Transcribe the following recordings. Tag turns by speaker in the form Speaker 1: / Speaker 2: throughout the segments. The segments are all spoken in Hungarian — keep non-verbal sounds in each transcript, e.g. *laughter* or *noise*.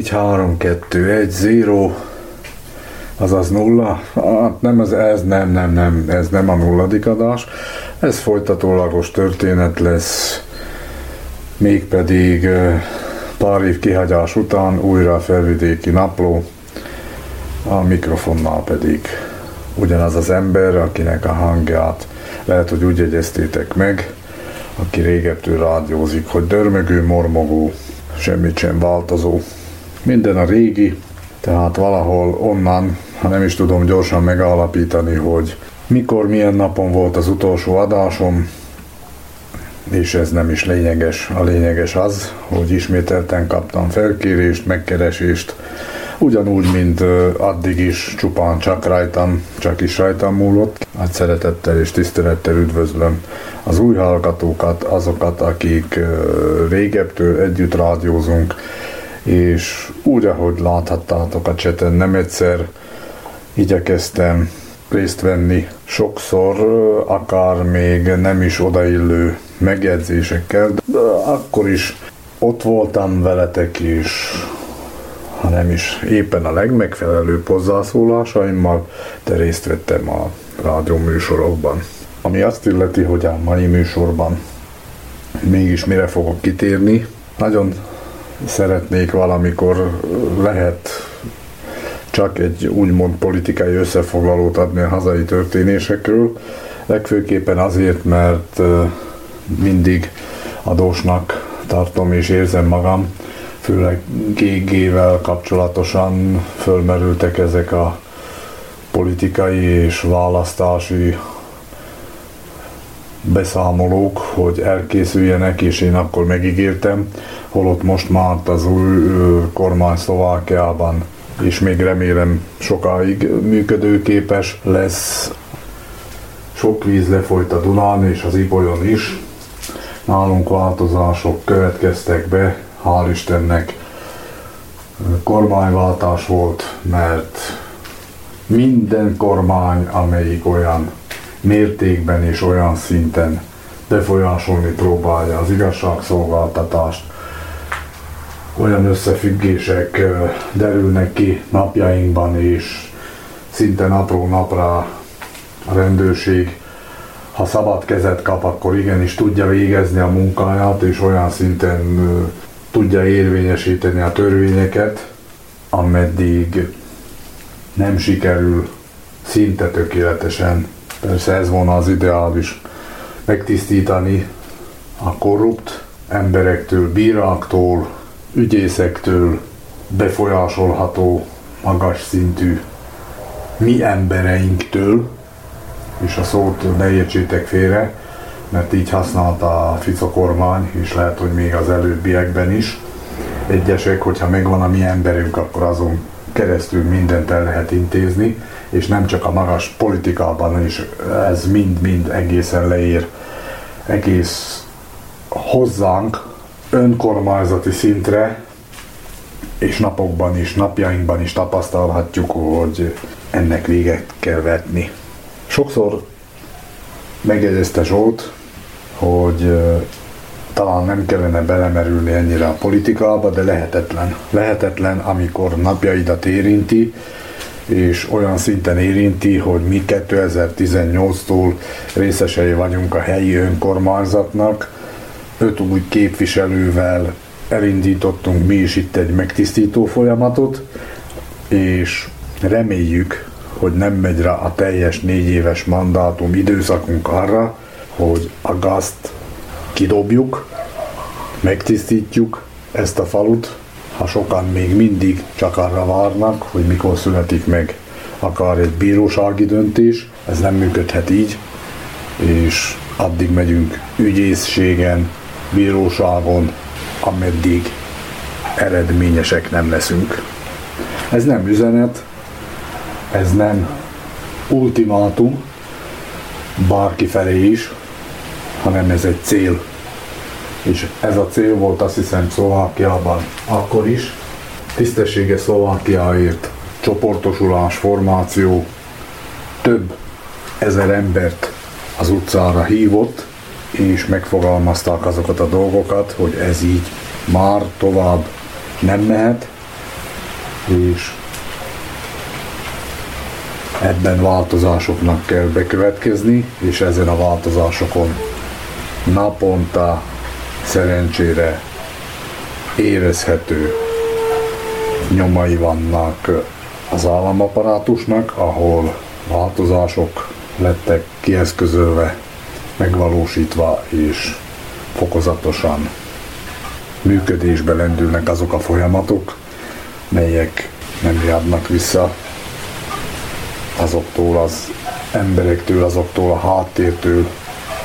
Speaker 1: 4, 3, 2, 1, 0, azaz nulla. Hát nem, ez, ez nem, nem, nem, ez nem a nulladik adás. Ez folytatólagos történet lesz, mégpedig pár év kihagyás után újra a felvidéki napló, a mikrofonnál pedig ugyanaz az ember, akinek a hangját lehet, hogy úgy jegyeztétek meg, aki régettől rádiózik, hogy dörmögő, mormogó, semmit sem változó. Minden a régi, tehát valahol onnan, ha nem is tudom gyorsan megállapítani, hogy mikor, milyen napon volt az utolsó adásom, és ez nem is lényeges. A lényeges az, hogy ismételten kaptam felkérést, megkeresést, ugyanúgy, mint addig is csupán csak rajtam, csak is rajtam múlott. Hát szeretettel és tisztelettel üdvözlöm az új hallgatókat, azokat, akik régebtől együtt rádiózunk, és úgy, ahogy láthattátok a cseten, nem egyszer igyekeztem részt venni sokszor, akár még nem is odaillő megjegyzésekkel, de akkor is ott voltam veletek, és ha nem is éppen a legmegfelelőbb hozzászólásaimmal, de részt vettem a rádió műsorokban. Ami azt illeti, hogy a mai műsorban mégis mire fogok kitérni, nagyon szeretnék valamikor lehet csak egy úgymond politikai összefoglalót adni a hazai történésekről, legfőképpen azért, mert mindig adósnak tartom és érzem magam, főleg GG-vel kapcsolatosan fölmerültek ezek a politikai és választási beszámolók, hogy elkészüljenek, és én akkor megígértem, holott most már az új kormány Szlovákiában és még remélem sokáig működőképes lesz. Sok víz lefolyt a Dunán és az Ibolyon is. Nálunk változások következtek be, hál' Istennek kormányváltás volt, mert minden kormány, amelyik olyan mértékben és olyan szinten befolyásolni próbálja az igazságszolgáltatást, olyan összefüggések derülnek ki napjainkban, és szinte napról napra a rendőrség, ha szabad kezet kap, akkor igenis tudja végezni a munkáját, és olyan szinten tudja érvényesíteni a törvényeket, ameddig nem sikerül szinte tökéletesen, persze ez volna az ideális, megtisztítani a korrupt emberektől, bíráktól, ügyészektől befolyásolható magas szintű mi embereinktől, és a szót ne értsétek félre, mert így használta a Fico kormány, és lehet, hogy még az előbbiekben is. Egyesek, hogyha megvan a mi emberünk, akkor azon keresztül mindent el lehet intézni, és nem csak a magas politikában is, ez mind-mind egészen leér egész hozzánk, önkormányzati szintre, és napokban is, napjainkban is tapasztalhatjuk, hogy ennek véget kell vetni. Sokszor megjegyezte Zsolt, hogy talán nem kellene belemerülni ennyire a politikába, de lehetetlen. Lehetetlen, amikor napjaidat érinti, és olyan szinten érinti, hogy mi 2018-tól részesei vagyunk a helyi önkormányzatnak, öt új képviselővel elindítottunk mi is itt egy megtisztító folyamatot, és reméljük, hogy nem megy rá a teljes négy éves mandátum időszakunk arra, hogy a gazt kidobjuk, megtisztítjuk ezt a falut, ha sokan még mindig csak arra várnak, hogy mikor születik meg akár egy bírósági döntés, ez nem működhet így, és addig megyünk ügyészségen, bíróságon, ameddig eredményesek nem leszünk. Ez nem üzenet, ez nem ultimátum bárki felé is, hanem ez egy cél. És ez a cél volt azt hiszem Szlovákiában akkor is. Tisztessége Szlovákiáért csoportosulás, formáció több ezer embert az utcára hívott, és megfogalmazták azokat a dolgokat, hogy ez így már tovább nem mehet, és ebben változásoknak kell bekövetkezni, és ezen a változásokon naponta szerencsére érezhető nyomai vannak az államaparátusnak, ahol változások lettek kieszközölve, megvalósítva és fokozatosan működésbe lendülnek azok a folyamatok, melyek nem járnak vissza azoktól az emberektől, azoktól a háttértől,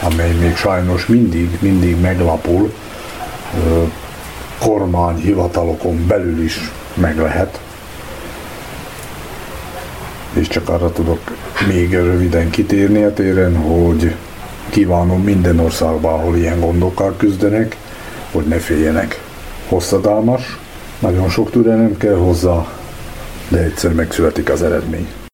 Speaker 1: amely még sajnos mindig, mindig meglapul, kormányhivatalokon belül is meg lehet. És csak arra tudok még röviden kitérni a téren, hogy kívánom minden országban, ahol ilyen gondokkal küzdenek, hogy ne féljenek. Hosszadalmas, nagyon sok türelem kell hozzá, de egyszer megszületik az eredmény.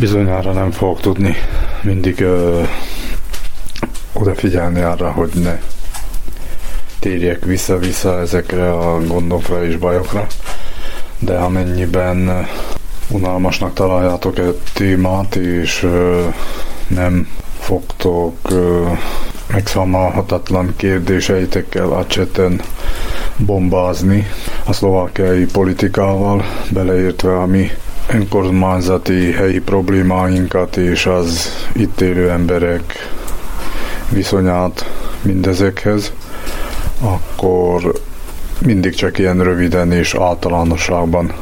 Speaker 1: Bizonyára nem fogok tudni mindig ö, odafigyelni arra, hogy ne térjek vissza-vissza ezekre a gondokra és bajokra, de amennyiben unalmasnak találjátok egy témát, és ö, nem fogtok ö, megszámolhatatlan kérdéseitekkel a cseten bombázni a szlovákiai politikával, beleértve a mi önkormányzati helyi problémáinkat és az itt élő emberek viszonyát mindezekhez, akkor mindig csak ilyen röviden és általánosságban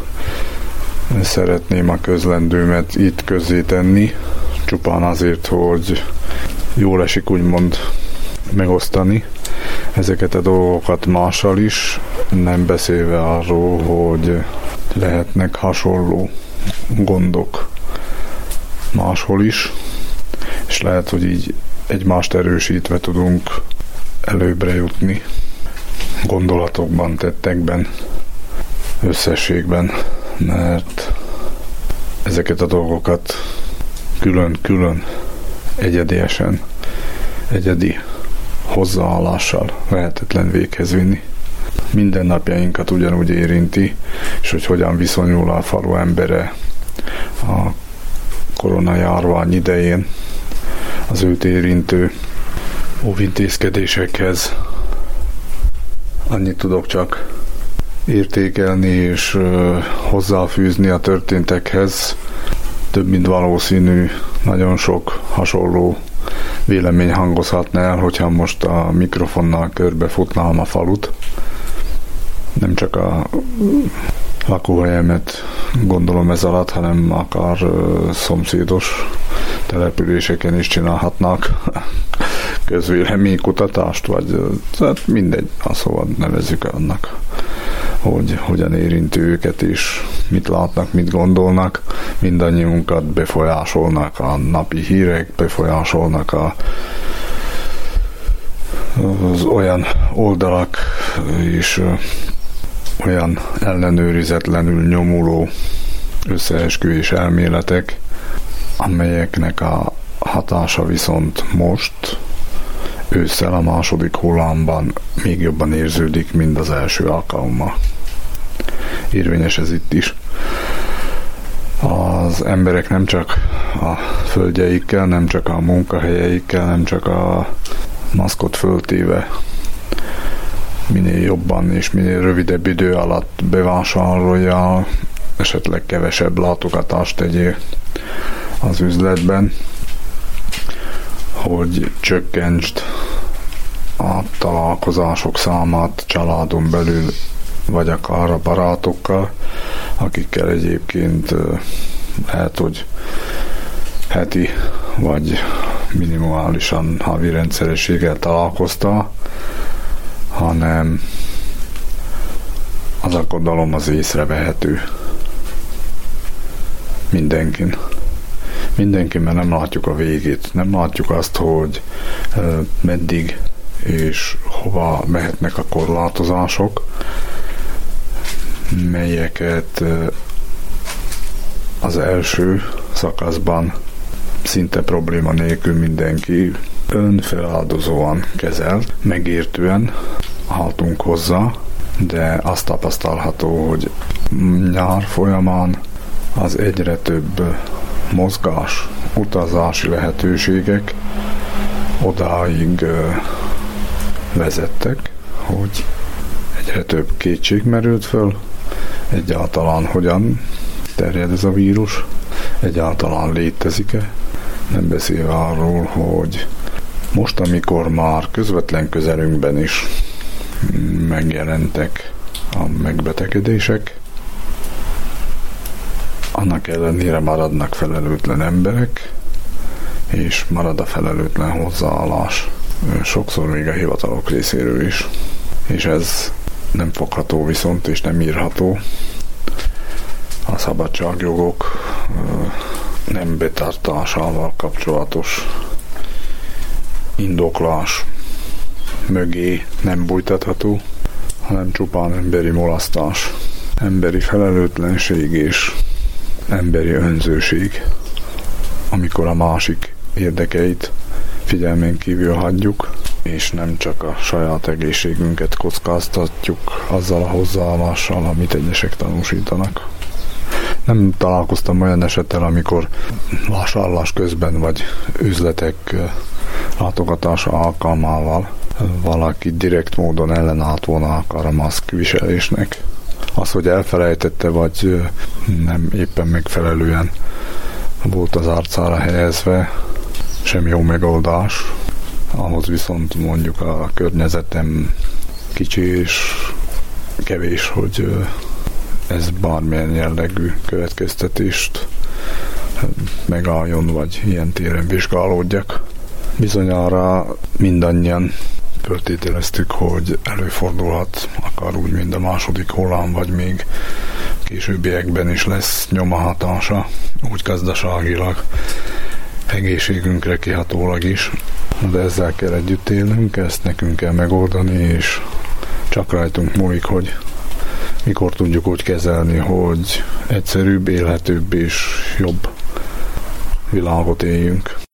Speaker 1: szeretném a közlendőmet itt közzé tenni, csupán azért, hogy jól esik úgymond megosztani ezeket a dolgokat mással is, nem beszélve arról, hogy lehetnek hasonló gondok máshol is, és lehet, hogy így egymást erősítve tudunk előbbre jutni gondolatokban, tettekben, összességben, mert ezeket a dolgokat külön-külön egyediesen, egyedi hozzáállással lehetetlen véghez vinni. Minden napjainkat ugyanúgy érinti, és hogy hogyan viszonyul a falu embere a koronajárvány idején az őt érintő óvintézkedésekhez. Annyit tudok csak értékelni és hozzáfűzni a történtekhez. Több mint valószínű, nagyon sok hasonló vélemény hangozhatna el, hogyha most a mikrofonnal körbefutnám a falut. Nem csak a lakóhelyemet gondolom ez alatt, hanem akár szomszédos településeken is csinálhatnak *laughs* közvéleménykutatást, vagy tehát mindegy, szóval nevezzük annak, hogy hogyan érinti őket is, mit látnak, mit gondolnak, mindannyiunkat befolyásolnak a napi hírek, befolyásolnak a az olyan oldalak és olyan ellenőrizetlenül nyomuló összeesküvés elméletek, amelyeknek a hatása viszont most ősszel a második hullámban még jobban érződik, mint az első alkalommal. Érvényes ez itt is. Az emberek nem csak a földjeikkel, nem csak a munkahelyeikkel, nem csak a maszkot föltéve minél jobban és minél rövidebb idő alatt bevásárolja, esetleg kevesebb látogatást tegyél az üzletben, hogy csökkentsd a találkozások számát családon belül, vagy akár a barátokkal, akikkel egyébként lehet, hogy heti vagy minimálisan havi rendszerességgel találkozta, hanem az aggodalom az észrevehető mindenkin. Mindenki, mert nem látjuk a végét, nem látjuk azt, hogy meddig és hova mehetnek a korlátozások, melyeket az első szakaszban szinte probléma nélkül mindenki önfeláldozóan kezelt, megértően haltunk hozzá, de azt tapasztalható, hogy nyár folyamán az egyre több mozgás, utazási lehetőségek odáig vezettek, hogy egyre több kétség merült föl, egyáltalán hogyan terjed ez a vírus, egyáltalán létezik-e, nem beszélve arról, hogy most, amikor már közvetlen közelünkben is megjelentek a megbetegedések, annak ellenére maradnak felelőtlen emberek, és marad a felelőtlen hozzáállás, sokszor még a hivatalok részéről is. És ez nem fogható viszont, és nem írható. A szabadságjogok nem betartásával kapcsolatos indoklás mögé nem bújtatható, hanem csupán emberi molasztás, emberi felelőtlenség és emberi önzőség, amikor a másik érdekeit figyelmén kívül hagyjuk, és nem csak a saját egészségünket kockáztatjuk azzal a hozzáállással, amit egyesek tanúsítanak. Nem találkoztam olyan esettel, amikor vásárlás közben vagy üzletek látogatása alkalmával valaki direkt módon ellenállt volna akar a maszk viselésnek. Az, hogy elfelejtette, vagy nem éppen megfelelően volt az arcára helyezve, sem jó megoldás. Ahhoz viszont mondjuk a környezetem kicsi és kevés, hogy ez bármilyen jellegű következtetést megálljon, vagy ilyen téren vizsgálódjak. Bizonyára mindannyian föltételeztük, hogy előfordulhat, akár úgy, mint a második hullám, vagy még későbbiekben is lesz nyomahatása, úgy gazdaságilag, egészségünkre kihatólag is. De ezzel kell együtt élnünk, ezt nekünk kell megoldani, és csak rajtunk múlik, hogy mikor tudjuk úgy kezelni, hogy egyszerűbb, élhetőbb és jobb világot éljünk.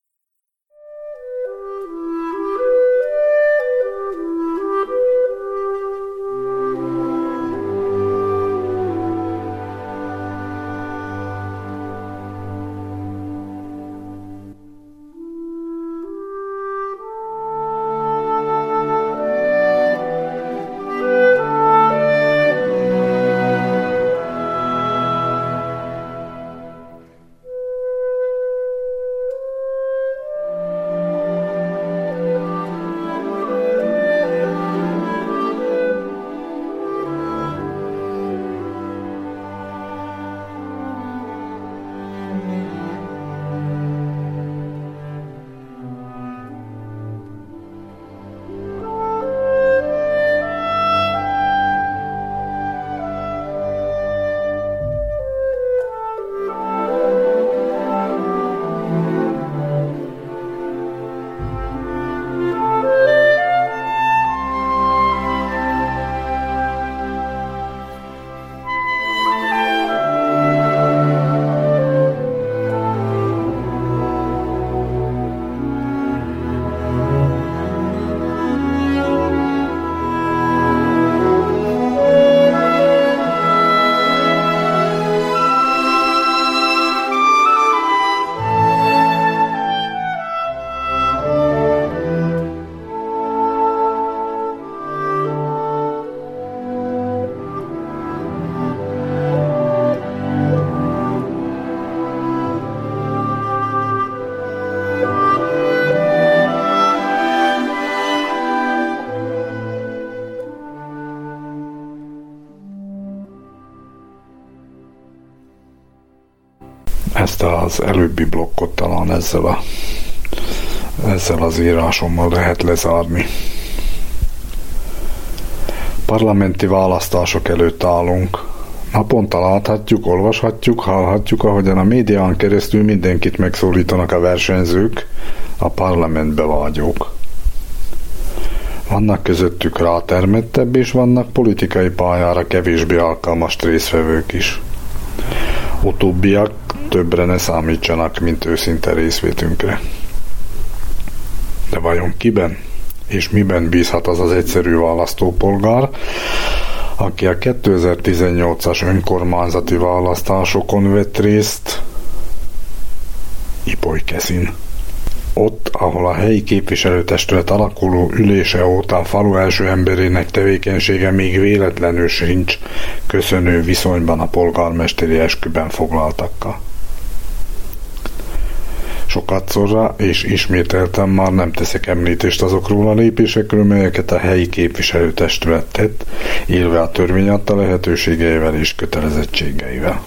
Speaker 1: Az előbbi blokkot talán ezzel, a, ezzel az írásommal lehet lezárni. Parlamenti választások előtt állunk. Naponta láthatjuk, olvashatjuk, hallhatjuk, ahogyan a médián keresztül mindenkit megszólítanak a versenyzők, a parlamentbe vágyók. Vannak közöttük rátermettebb, és vannak politikai pályára kevésbé alkalmas részvevők is. Utóbbiak többre ne számítsanak, mint őszinte részvétünkre. De vajon kiben és miben bízhat az az egyszerű választópolgár, aki a 2018-as önkormányzati választásokon vett részt Ipolykeszin. Ott, ahol a helyi képviselőtestület alakuló ülése óta a falu első emberének tevékenysége még véletlenül sincs köszönő viszonyban a polgármesteri esküben foglaltakkal. Sokatszorra és ismételtem már nem teszek említést azokról a lépésekről, melyeket a helyi képviselőtestület tett, élve a törvény adta lehetőségeivel és kötelezettségeivel.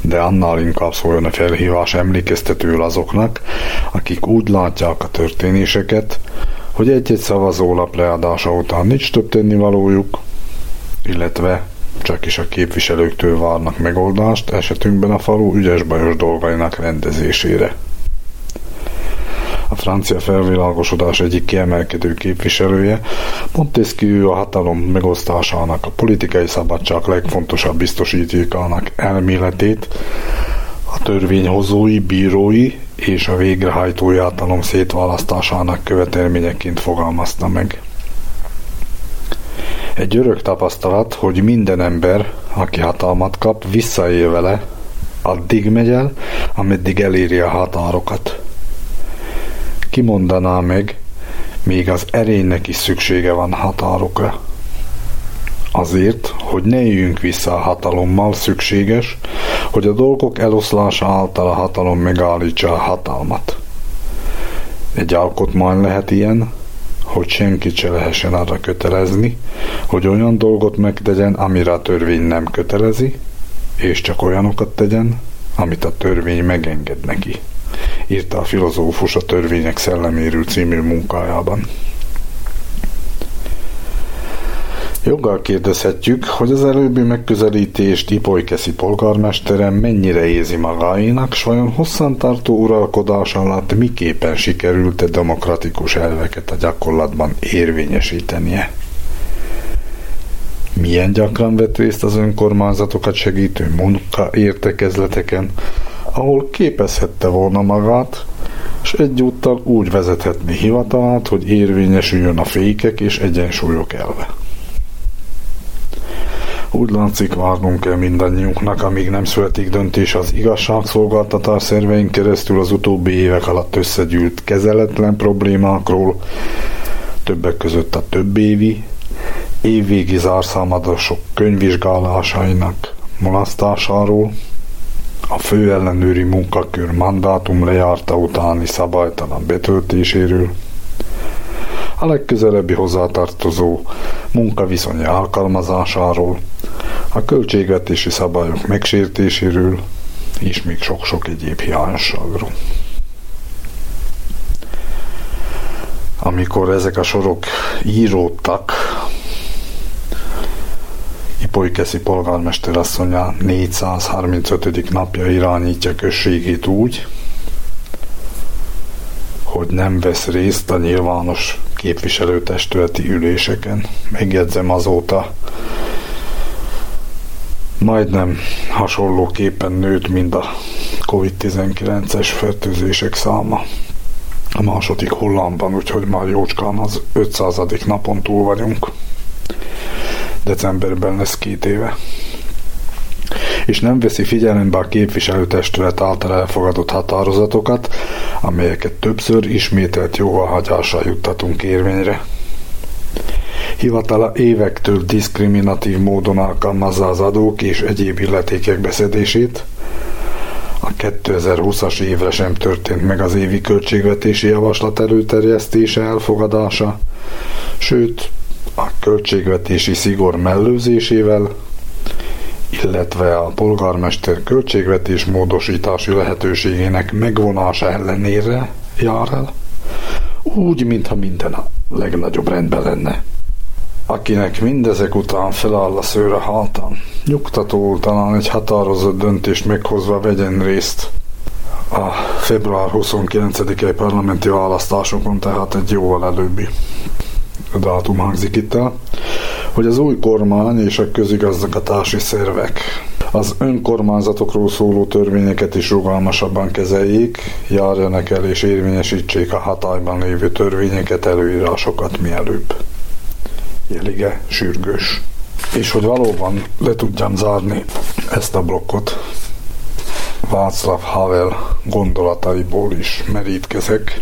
Speaker 1: De annál inkább szóljon a felhívás emlékeztetőül azoknak, akik úgy látják a történéseket, hogy egy-egy szavazólap leadása után nincs több tennivalójuk, illetve csak is a képviselőktől várnak megoldást, esetünkben a falu ügyes-bajos dolgainak rendezésére. A francia felvilágosodás egyik kiemelkedő képviselője, Montesquieu a hatalom megosztásának, a politikai szabadság legfontosabb biztosítékának elméletét, a törvényhozói, bírói és a végrehajtói hatalom szétválasztásának követelményeként fogalmazta meg. Egy örök tapasztalat, hogy minden ember, aki hatalmat kap, visszaél vele, addig megy el, ameddig eléri a határokat. Ki mondaná meg, még az erénynek is szüksége van határokra. Azért, hogy ne jöjjünk vissza a hatalommal szükséges, hogy a dolgok eloszlása által a hatalom megállítsa a hatalmat. Egy alkotmány lehet ilyen, hogy senkit se lehessen arra kötelezni, hogy olyan dolgot megtegyen, amire a törvény nem kötelezi, és csak olyanokat tegyen, amit a törvény megenged neki, írta a filozófus a Törvények szelleméről című munkájában. Joggal kérdezhetjük, hogy az előbbi megközelítést Ipolykeszi polgármestere mennyire érzi magáénak, s vajon hosszantartó uralkodás alatt miképpen sikerült a demokratikus elveket a gyakorlatban érvényesítenie. Milyen gyakran vett részt az önkormányzatokat segítő munka értekezleteken, ahol képezhette volna magát, és egyúttal úgy vezethetni hivatalát, hogy érvényesüljön a fékek és egyensúlyok elve. Úgy látszik, várnunk kell mindannyiunknak, amíg nem születik döntés az igazságszolgáltatás szerveink keresztül az utóbbi évek alatt összegyűlt kezeletlen problémákról, többek között a több évi, évvégi zárszámadások könyvvizsgálásainak mulasztásáról, a főellenőri munkakör mandátum lejárta utáni szabálytalan betöltéséről, a legközelebbi hozzátartozó munkaviszony alkalmazásáról, a költségvetési szabályok megsértéséről, és még sok-sok egyéb hiányosságról. Amikor ezek a sorok íródtak, Ipolykeszi polgármester asszonya 435. napja irányítja községét úgy, hogy nem vesz részt a nyilvános képviselőtestületi üléseken. Megjegyzem azóta, majdnem hasonlóképpen nőtt, mint a COVID-19-es fertőzések száma a második hullámban, úgyhogy már jócskán az 500. napon túl vagyunk. Decemberben lesz két éve. És nem veszi figyelembe a képviselőtestület által elfogadott határozatokat, amelyeket többször ismételt jóváhagyásra juttatunk érvényre. Hivatala évektől diszkriminatív módon alkalmazza az adók és egyéb illetékek beszedését. A 2020-as évre sem történt meg az évi költségvetési javaslat előterjesztése, elfogadása, sőt, a költségvetési szigor mellőzésével, illetve a polgármester költségvetés módosítási lehetőségének megvonása ellenére jár el, úgy, mintha minden a legnagyobb rendben lenne akinek mindezek után feláll a szőre hátán. Nyugtató talán egy határozott döntést meghozva vegyen részt a február 29-i parlamenti választásokon, tehát egy jóval előbbi dátum hangzik itt el, hogy az új kormány és a közigazgatási szervek az önkormányzatokról szóló törvényeket is rugalmasabban kezeljék, járjanak el és érvényesítsék a hatályban lévő törvényeket, előírásokat mielőbb jelige sürgős. És hogy valóban le tudjam zárni ezt a blokkot, Václav Havel gondolataiból is merítkezek,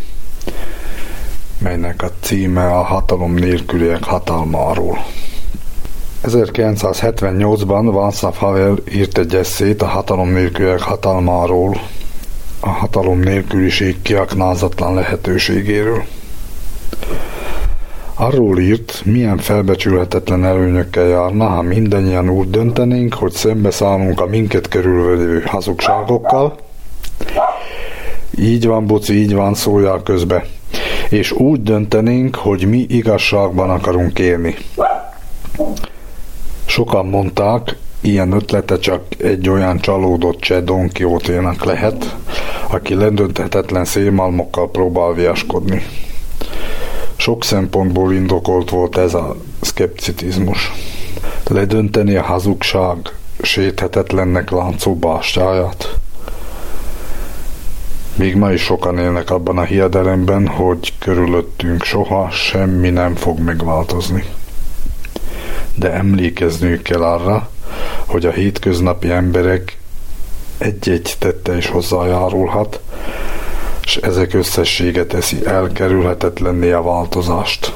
Speaker 1: melynek a címe a hatalom nélküliek hatalmáról. 1978-ban Václav Havel írt egy eszét a hatalom nélküliek hatalmáról, a hatalom nélküliség kiaknázatlan lehetőségéről. Arról írt, milyen felbecsülhetetlen előnyökkel járna, ha mindannyian úgy döntenénk, hogy szembeszállunk a minket körülvevő hazugságokkal. Így van, Buci, így van, szóljál közbe. És úgy döntenénk, hogy mi igazságban akarunk élni. Sokan mondták, ilyen ötlete csak egy olyan csalódott cseh Don lehet, aki lendönthetetlen szélmalmokkal próbál viaskodni. Sok szempontból indokolt volt ez a szkepticizmus. Ledönteni a hazugság séthetetlennek láncú bástyáját. Még ma is sokan élnek abban a hiedelemben, hogy körülöttünk soha semmi nem fog megváltozni. De emlékeznünk kell arra, hogy a hétköznapi emberek egy-egy tette is hozzájárulhat, és ezek összessége teszi elkerülhetetlenné a változást.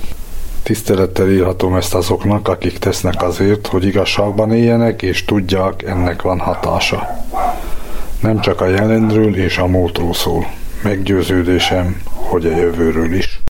Speaker 1: Tisztelettel írhatom ezt azoknak, akik tesznek azért, hogy igazságban éljenek, és tudják, ennek van hatása. Nem csak a jelenről és a múltról szól. Meggyőződésem, hogy a jövőről is.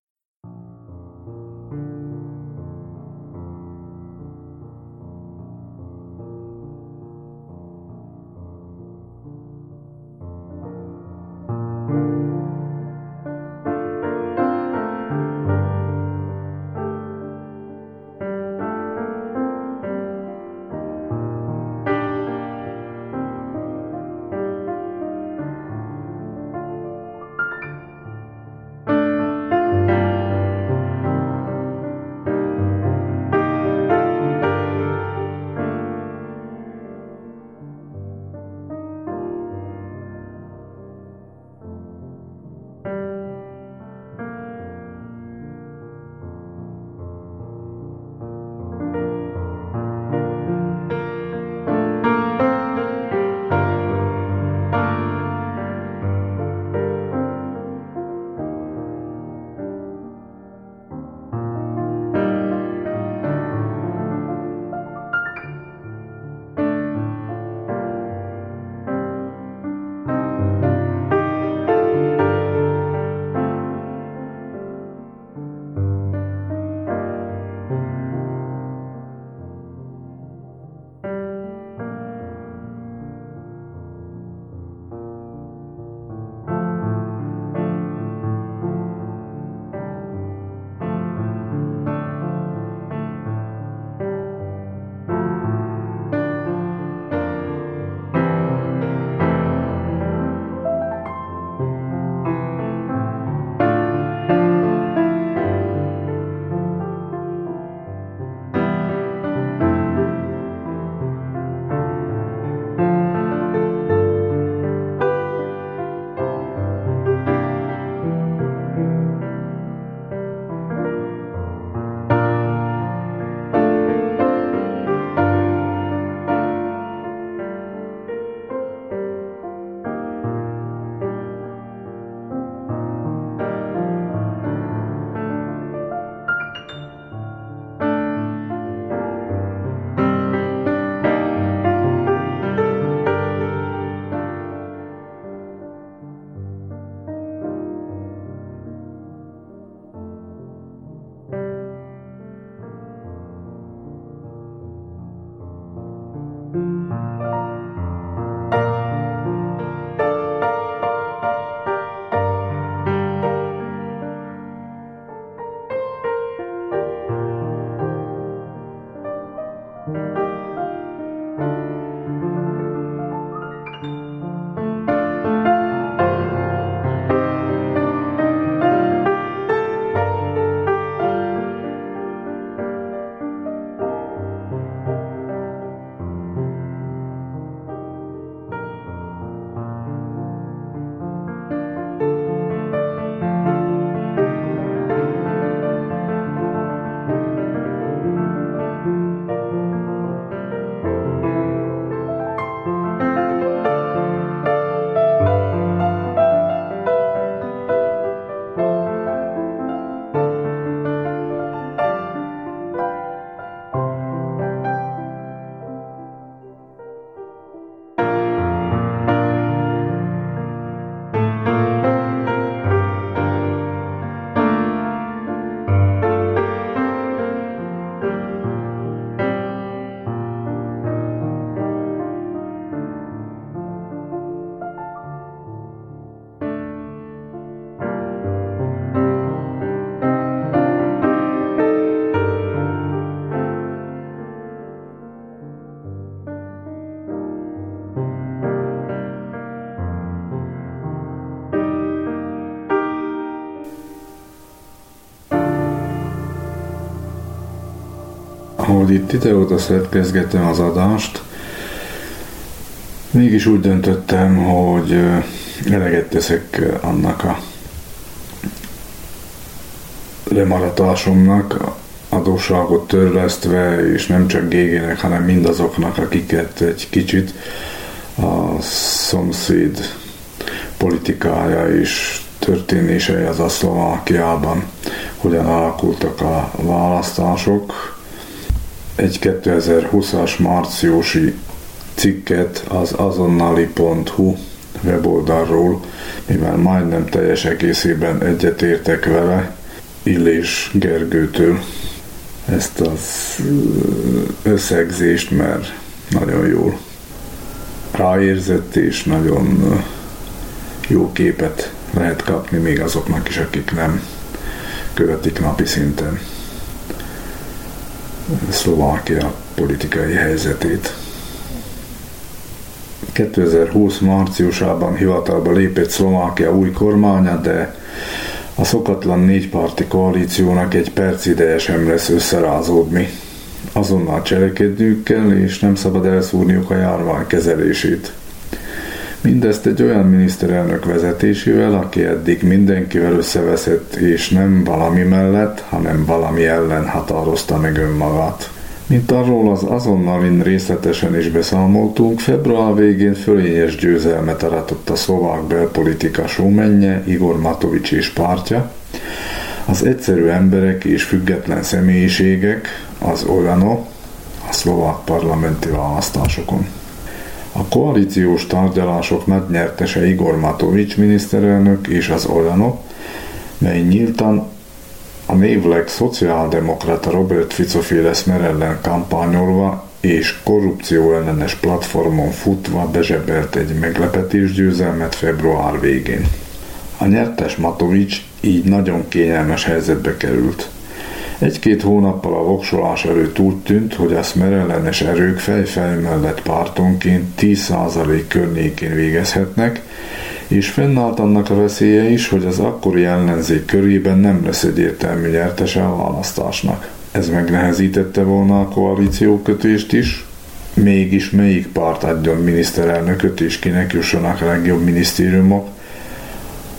Speaker 1: Ahogy itt ide-oda szerkezgetem az adást, mégis úgy döntöttem, hogy eleget teszek annak a lemaradásomnak, adósságot törlesztve, és nem csak Gégének, hanem mindazoknak, akiket egy kicsit a szomszéd politikája és történései az a Szlovákiában, hogyan alakultak a választások. Egy 2020-as márciusi cikket az azonnali.hu weboldalról, mivel majdnem teljes egészében egyetértek vele, Illés Gergőtől ezt az összegzést, mert nagyon jól ráérzett és nagyon jó képet lehet kapni még azoknak is, akik nem követik napi szinten Szlovákia politikai helyzetét. 2020 márciusában hivatalba lépett Szlovákia új kormánya, de a szokatlan négyparti koalíciónak egy perc ideje sem lesz összerázódni. Azonnal cselekedniük kell, és nem szabad elszúrniuk a járvány kezelését. Mindezt egy olyan miniszterelnök vezetésével, aki eddig mindenkivel összeveszett, és nem valami mellett, hanem valami ellen határozta meg önmagát. Mint arról az azonnal részletesen is beszámoltunk, február végén fölényes győzelmet aratott a szlovák belpolitika sómenje Igor Matovics és pártja. Az egyszerű emberek és független személyiségek, az Olano, a szlovák parlamenti választásokon. A koalíciós tárgyalások nagy nyertese Igor Matovics miniszterelnök és az Olano, mely nyíltan a névleg szociáldemokrata Robert Fico féle ellen kampányolva és korrupció ellenes platformon futva bezsebelt egy meglepetés győzelmet február végén. A nyertes Matovics így nagyon kényelmes helyzetbe került. Egy-két hónappal a voksolás előtt úgy tűnt, hogy a szmerellenes erők fejfej mellett pártonként 10% környékén végezhetnek, és fennállt annak a veszélye is, hogy az akkori ellenzék körében nem lesz egyértelmű nyertese a választásnak. Ez megnehezítette volna a koalíciókötést is, mégis melyik párt adjon miniszterelnököt és kinek jussanak a legjobb minisztériumok,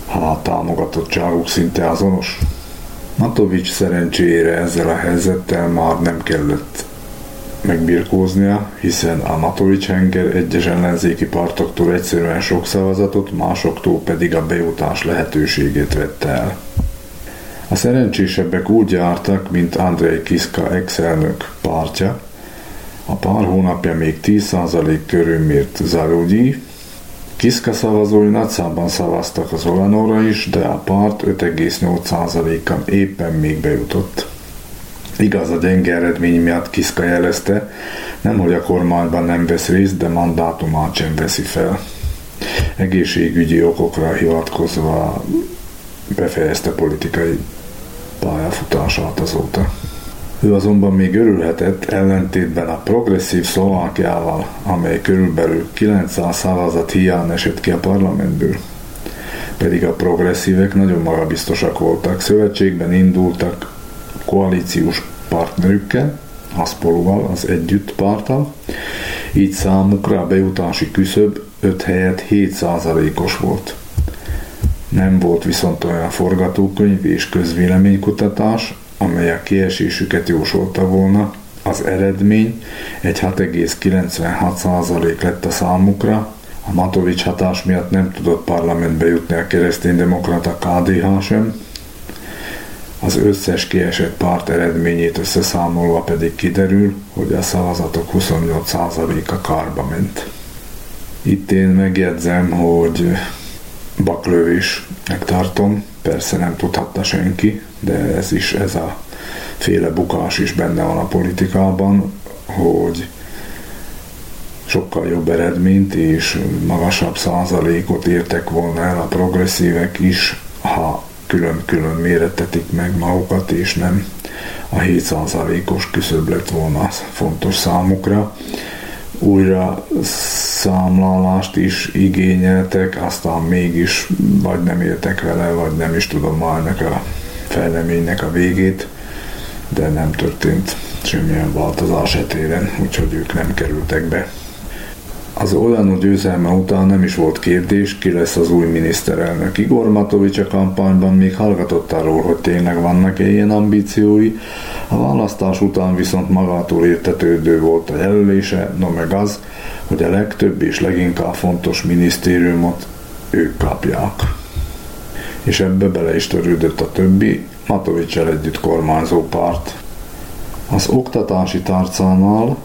Speaker 1: ha a támogatottságuk szinte azonos. Matovics szerencsére ezzel a helyzettel már nem kellett megbirkóznia, hiszen a Matovics henger egyes ellenzéki pártoktól egyszerűen sok szavazatot, másoktól pedig a bejutás lehetőségét vette el. A szerencsésebbek úgy jártak, mint Andrei Kiska ex-elnök pártja. A pár hónapja még 10% körül mért Zarugyi. Kiska szavazói nagyszámban szavaztak az Olanóra is, de a párt 5,8%-kal éppen még bejutott. Igaz, a gyenge eredmény miatt Kiszka jelezte, nem hogy a kormányban nem vesz részt, de mandátumát sem veszi fel. Egészségügyi okokra hivatkozva befejezte politikai pályafutását azóta. Ő azonban még örülhetett ellentétben a progresszív Szlovákiával, amely körülbelül 900 szavazat hiány esett ki a parlamentből. Pedig a progresszívek nagyon magabiztosak voltak, szövetségben indultak, koalíciós partnerükkel, Haszpolóval, az Együtt pártal, így számukra a bejutási küszöb 5 helyett 7%-os volt. Nem volt viszont olyan forgatókönyv és közvéleménykutatás, amely a kiesésüket jósolta volna, az eredmény egy 6,96% lett a számukra, a Matovics hatás miatt nem tudott parlamentbe jutni a kereszténydemokrata KDH sem, az összes kiesett párt eredményét összeszámolva pedig kiderül, hogy a szavazatok 28%-a kárba ment. Itt én megjegyzem, hogy baklövésnek tartom, persze nem tudhatta senki, de ez is, ez a féle bukás is benne van a politikában, hogy sokkal jobb eredményt és magasabb százalékot értek volna el a progresszívek is, ha külön-külön méretetik meg magukat, és nem a 7%-os küszöb lett volna fontos számukra. Újra számlálást is igényeltek, aztán mégis vagy nem éltek vele, vagy nem is tudom ennek a fejleménynek a végét, de nem történt semmilyen változás etéren, úgyhogy ők nem kerültek be. Az Olano győzelme után nem is volt kérdés, ki lesz az új miniszterelnök. Igor Matovics a kampányban még hallgatott arról, hogy tényleg vannak-e ilyen ambíciói, a választás után viszont magától értetődő volt a jelölése, no meg az, hogy a legtöbb és leginkább fontos minisztériumot ők kapják. És ebbe bele is törődött a többi, Matovicsel együtt kormányzó párt. Az oktatási tárcánál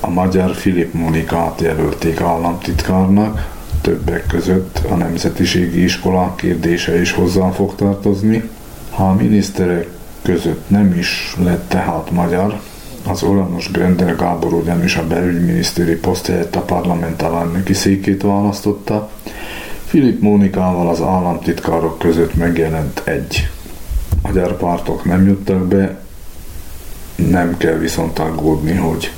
Speaker 1: a magyar Filip Monikát jelölték államtitkárnak, többek között a Nemzetiségi Iskola kérdése is hozzá fog tartozni. Ha a miniszterek között nem is lett tehát magyar, az Olanos Grender Gábor ugyanis a belügyminisztéri poszt helyett a parlament alelnöki székét választotta, Filip Mónikával az államtitkárok között megjelent egy. Magyar pártok nem juttak be, nem kell viszont aggódni, hogy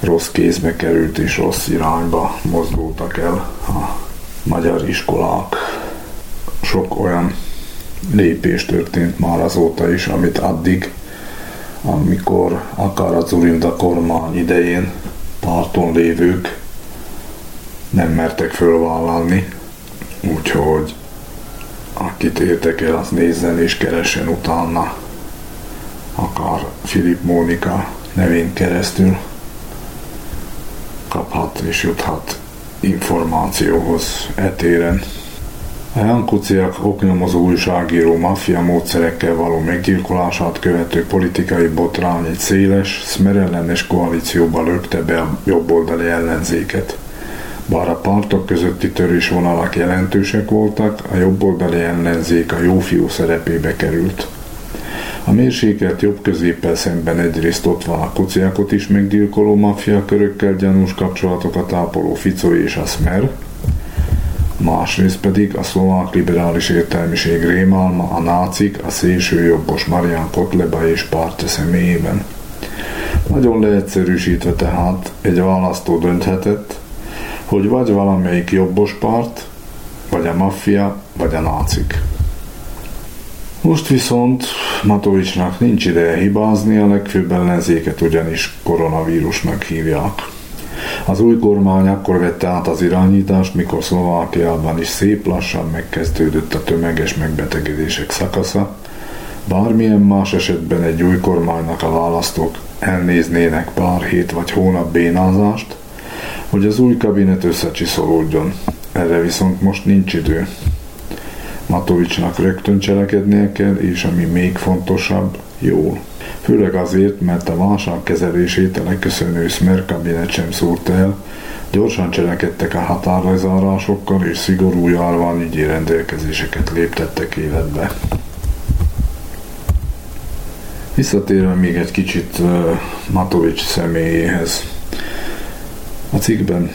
Speaker 1: rossz kézbe került és rossz irányba mozdultak el a magyar iskolák. Sok olyan lépés történt már azóta is, amit addig, amikor akár a Zurinda kormány idején párton lévők nem mertek fölvállalni, úgyhogy akit érdekel, az nézzen és keressen utána, akár Filip Mónika nevén keresztül kaphat és juthat információhoz etéren. A Jankuciak oknyomozó újságíró maffia módszerekkel való meggyilkolását követő politikai botrány egy széles, szmerellenes koalícióba lökte be a jobboldali ellenzéket. Bár a pártok közötti törésvonalak jelentősek voltak, a jobboldali ellenzék a jófiú szerepébe került. A mérsékelt jobb középpel szemben egyrészt ott van a kuciákot is meggyilkoló maffia körökkel gyanús kapcsolatokat ápoló Fico és a Smer, másrészt pedig a szlovák liberális értelmiség rémálma, a nácik, a szélső jobbos Marian Kotleba és pártja személyében. Nagyon leegyszerűsítve tehát egy választó dönthetett, hogy vagy valamelyik jobbos párt, vagy a maffia, vagy a nácik. Most viszont Matovicsnak nincs ideje hibázni, a legfőbb ellenzéket ugyanis koronavírusnak hívják. Az új kormány akkor vette át az irányítást, mikor Szlovákiában is szép lassan megkezdődött a tömeges megbetegedések szakasza. Bármilyen más esetben egy új kormánynak a választók elnéznének pár hét vagy hónap bénázást, hogy az új kabinet összecsiszolódjon. Erre viszont most nincs idő. Matovicsnak rögtön cselekednie kell, és ami még fontosabb, jól. Főleg azért, mert a válság kezelését a leköszönő Smer kabinet sem szórt el, gyorsan cselekedtek a határlezárásokkal és szigorú járványügyi rendelkezéseket léptettek életbe. Visszatérve még egy kicsit uh, Matovics személyéhez. A cikkben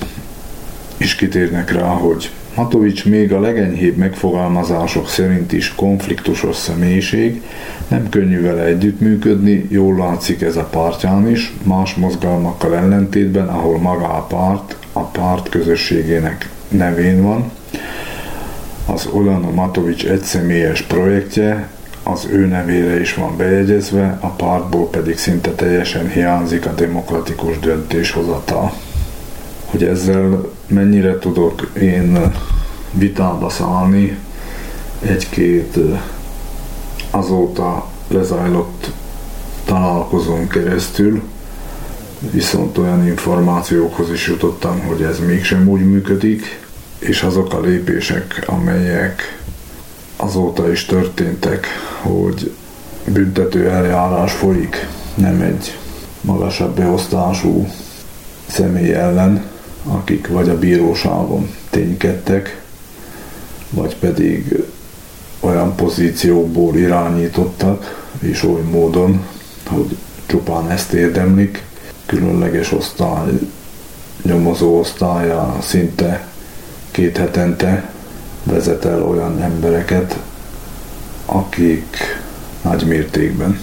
Speaker 1: is kitérnek rá, hogy Matovics még a legenyhébb megfogalmazások szerint is konfliktusos személyiség, nem könnyű vele együttműködni, jól látszik ez a pártján is, más mozgalmakkal ellentétben, ahol maga a párt, a párt közösségének nevén van. Az Olano Matovics egyszemélyes projektje, az ő nevére is van bejegyezve, a pártból pedig szinte teljesen hiányzik a demokratikus döntéshozatal hogy ezzel mennyire tudok én vitába szállni. Egy-két azóta lezajlott találkozón keresztül, viszont olyan információkhoz is jutottam, hogy ez mégsem úgy működik, és azok a lépések, amelyek azóta is történtek, hogy büntető eljárás folyik, nem egy magasabb beosztású személy ellen, akik vagy a bíróságon ténykedtek, vagy pedig olyan pozícióból irányítottak, és oly módon, hogy csupán ezt érdemlik, különleges osztály, nyomozó osztálya szinte két hetente vezet el olyan embereket, akik nagy mértékben,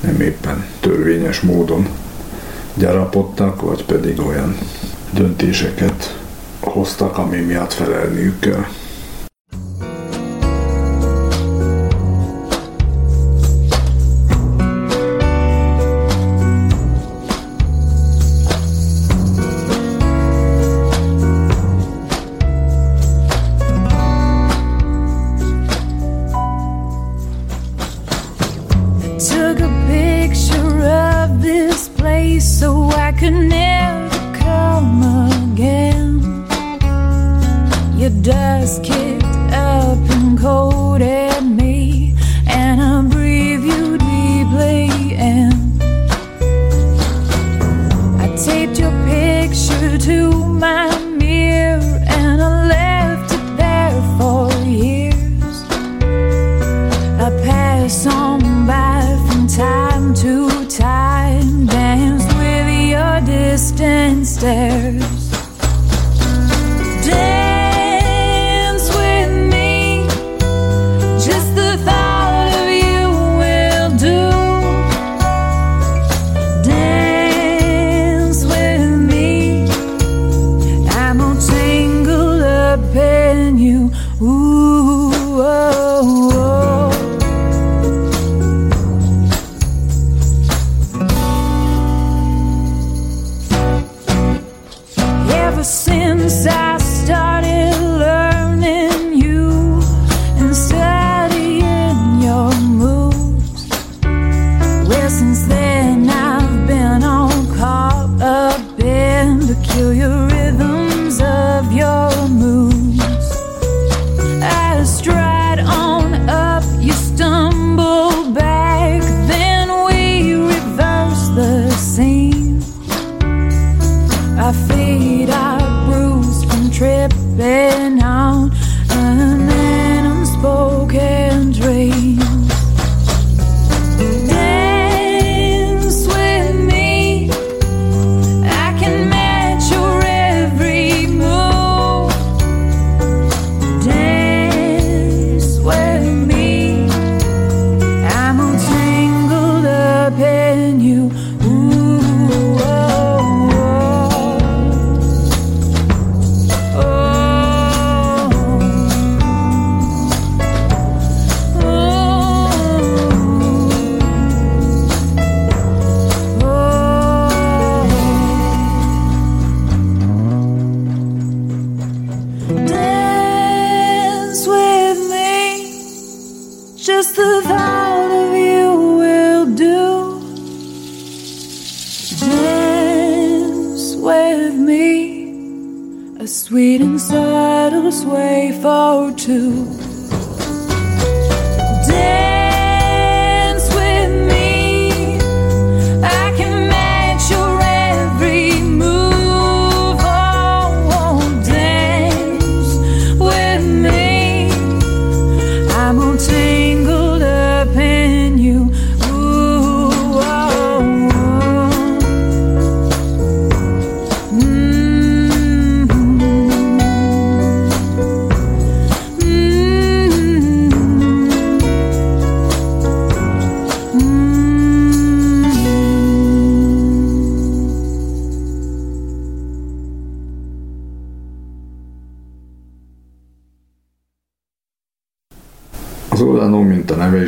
Speaker 1: nem éppen törvényes módon gyarapodtak, vagy pedig olyan döntéseket hoztak, ami miatt felelniük kell.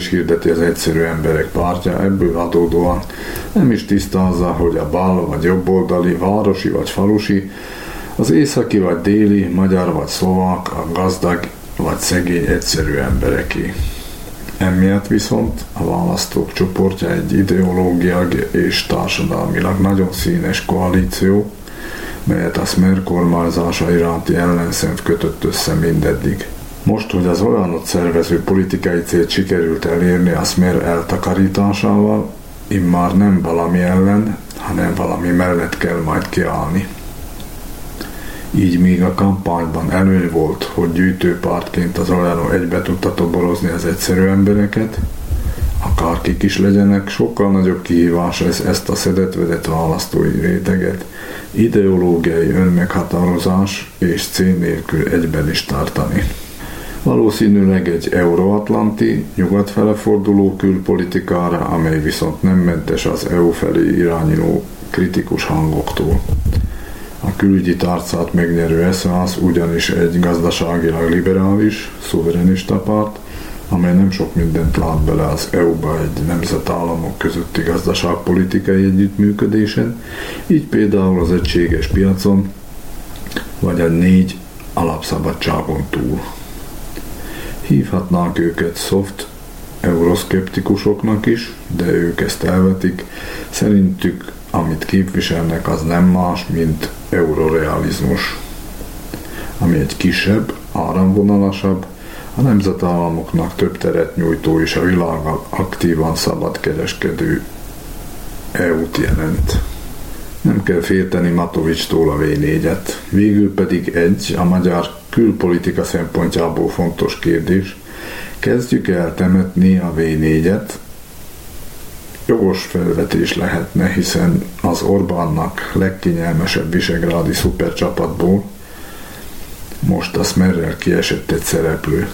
Speaker 1: Is hirdeti az egyszerű emberek pártja, ebből adódóan nem is tisztázza, hogy a bal vagy jobboldali, városi vagy falusi, az északi vagy déli, magyar vagy szlovák, a gazdag vagy szegény egyszerű embereké. Emiatt viszont a választók csoportja egy ideológiag és társadalmilag nagyon színes koalíció, melyet a Smer kormányzása iránti ellenszent kötött össze mindeddig. Most, hogy az olyanot szervező politikai célt sikerült elérni a Smer eltakarításával, immár nem valami ellen, hanem valami mellett kell majd kiállni. Így míg a kampányban előny volt, hogy gyűjtőpártként az Olano egybe tudta toborozni az egyszerű embereket, akárkik is legyenek, sokkal nagyobb kihívás ez ezt a szedetvedett választói réteget ideológiai önmeghatározás és cél nélkül egyben is tartani. Valószínűleg egy euróatlanti, nyugat fele forduló külpolitikára, amely viszont nem mentes az EU felé irányuló kritikus hangoktól. A külügyi tárcát megnyerő SZASZ ugyanis egy gazdaságilag liberális, szuverenista párt, amely nem sok mindent lát bele az EU-ba egy nemzetállamok közötti gazdaságpolitikai együttműködésen, így például az egységes piacon, vagy a négy alapszabadságon túl. Hívhatnánk őket soft euroszkeptikusoknak is, de ők ezt elvetik. Szerintük amit képviselnek, az nem más, mint eurorealizmus, ami egy kisebb, áramvonalasabb, a nemzetállamoknak több teret nyújtó és a világgal aktívan szabadkereskedő EU-t jelent. Nem kell félteni Matovicstól a V4-et. Végül pedig egy, a magyar külpolitika szempontjából fontos kérdés, kezdjük el temetni a V4-et, jogos felvetés lehetne, hiszen az Orbánnak legkényelmesebb visegrádi szupercsapatból most a Smerrel kiesett egy szereplő.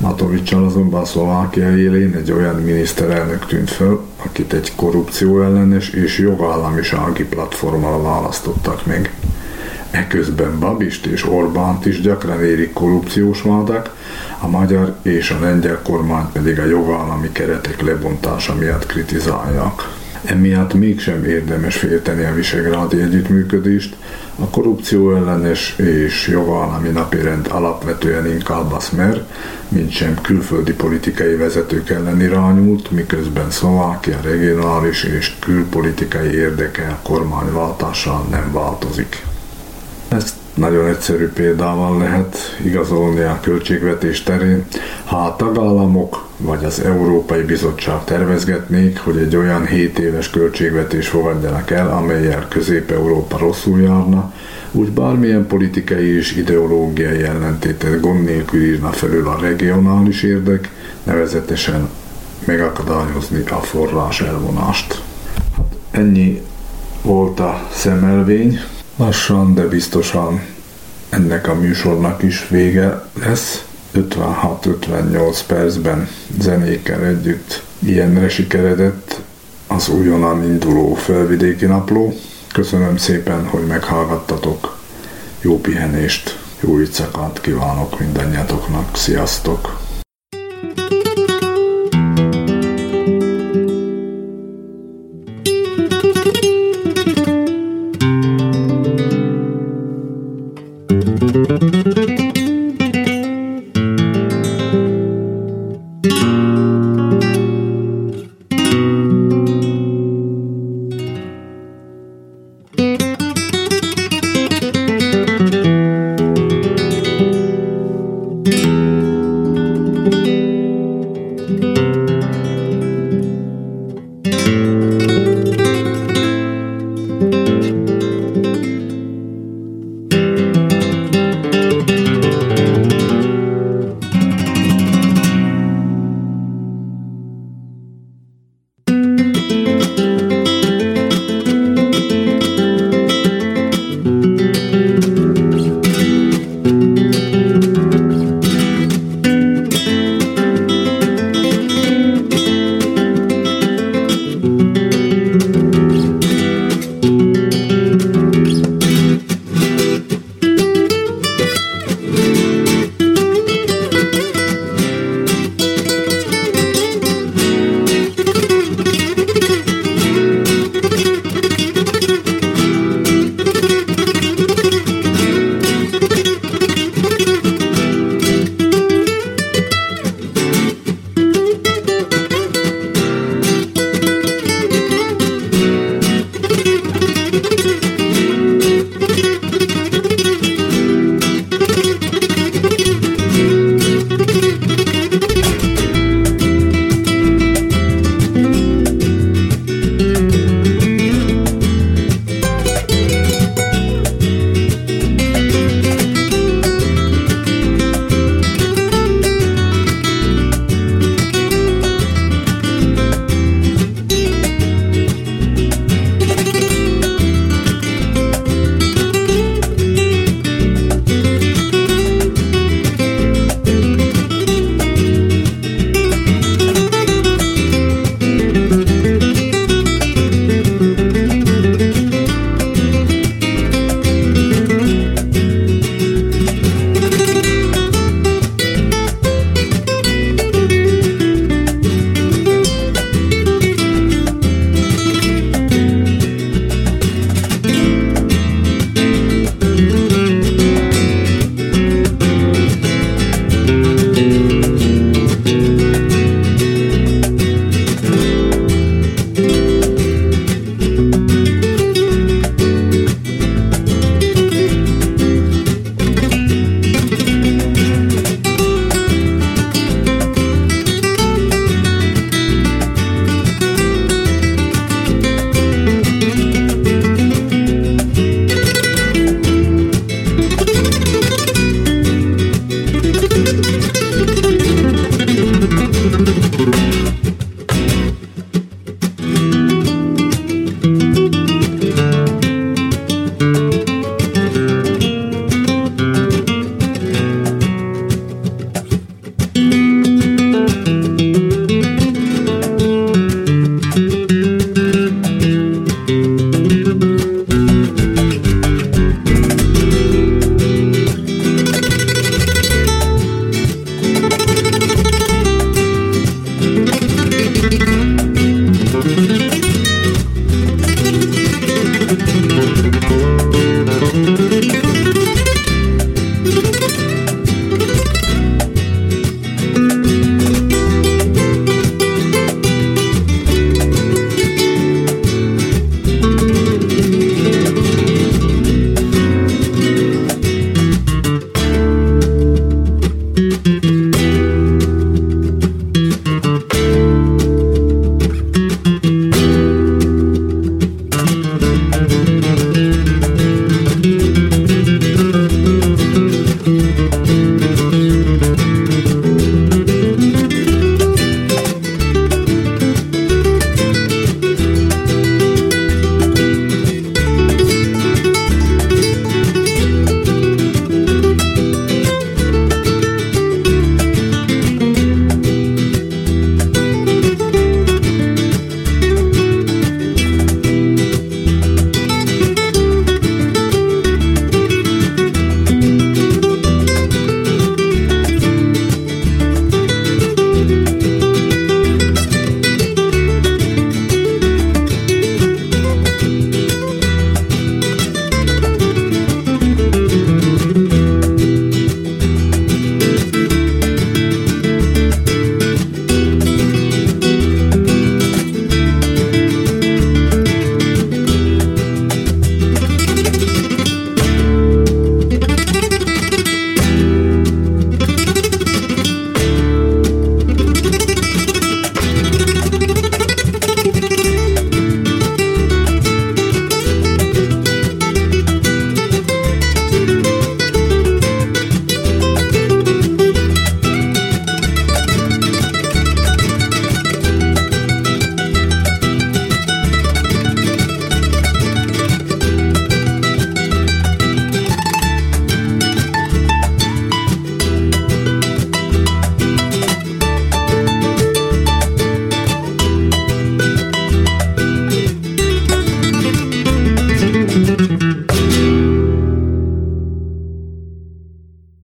Speaker 1: Matovicsal azonban Szlovákia élén egy olyan miniszterelnök tűnt fel, akit egy korrupció ellenes és jogállamisági platformmal választottak meg. Eközben Babist és Orbánt is gyakran érik korrupciós vádak, a magyar és a lengyel kormány pedig a jogállami keretek lebontása miatt kritizálják. Emiatt mégsem érdemes félteni a visegrádi együttműködést, a korrupció ellenes és jogállami napirend alapvetően inkább a Smer, mint sem külföldi politikai vezetők ellen irányult, miközben Szlovákia regionális és külpolitikai érdeke a kormányváltással nem változik. Ezt nagyon egyszerű példával lehet igazolni a költségvetés terén. Ha a tagállamok vagy az Európai Bizottság tervezgetnék, hogy egy olyan 7 éves költségvetés fogadjanak el, amelyel Közép-Európa rosszul járna, úgy bármilyen politikai és ideológiai ellentétet gond nélkül írna felül a regionális érdek, nevezetesen megakadályozni a forrás elvonást. Hát ennyi volt a szemelvény. Lassan, de biztosan ennek a műsornak is vége lesz. 56-58 percben zenékkel együtt ilyenre sikeredett az újonnan induló felvidéki napló. Köszönöm szépen, hogy meghallgattatok. Jó pihenést, jó éjszakát kívánok mindannyiatoknak. Sziasztok!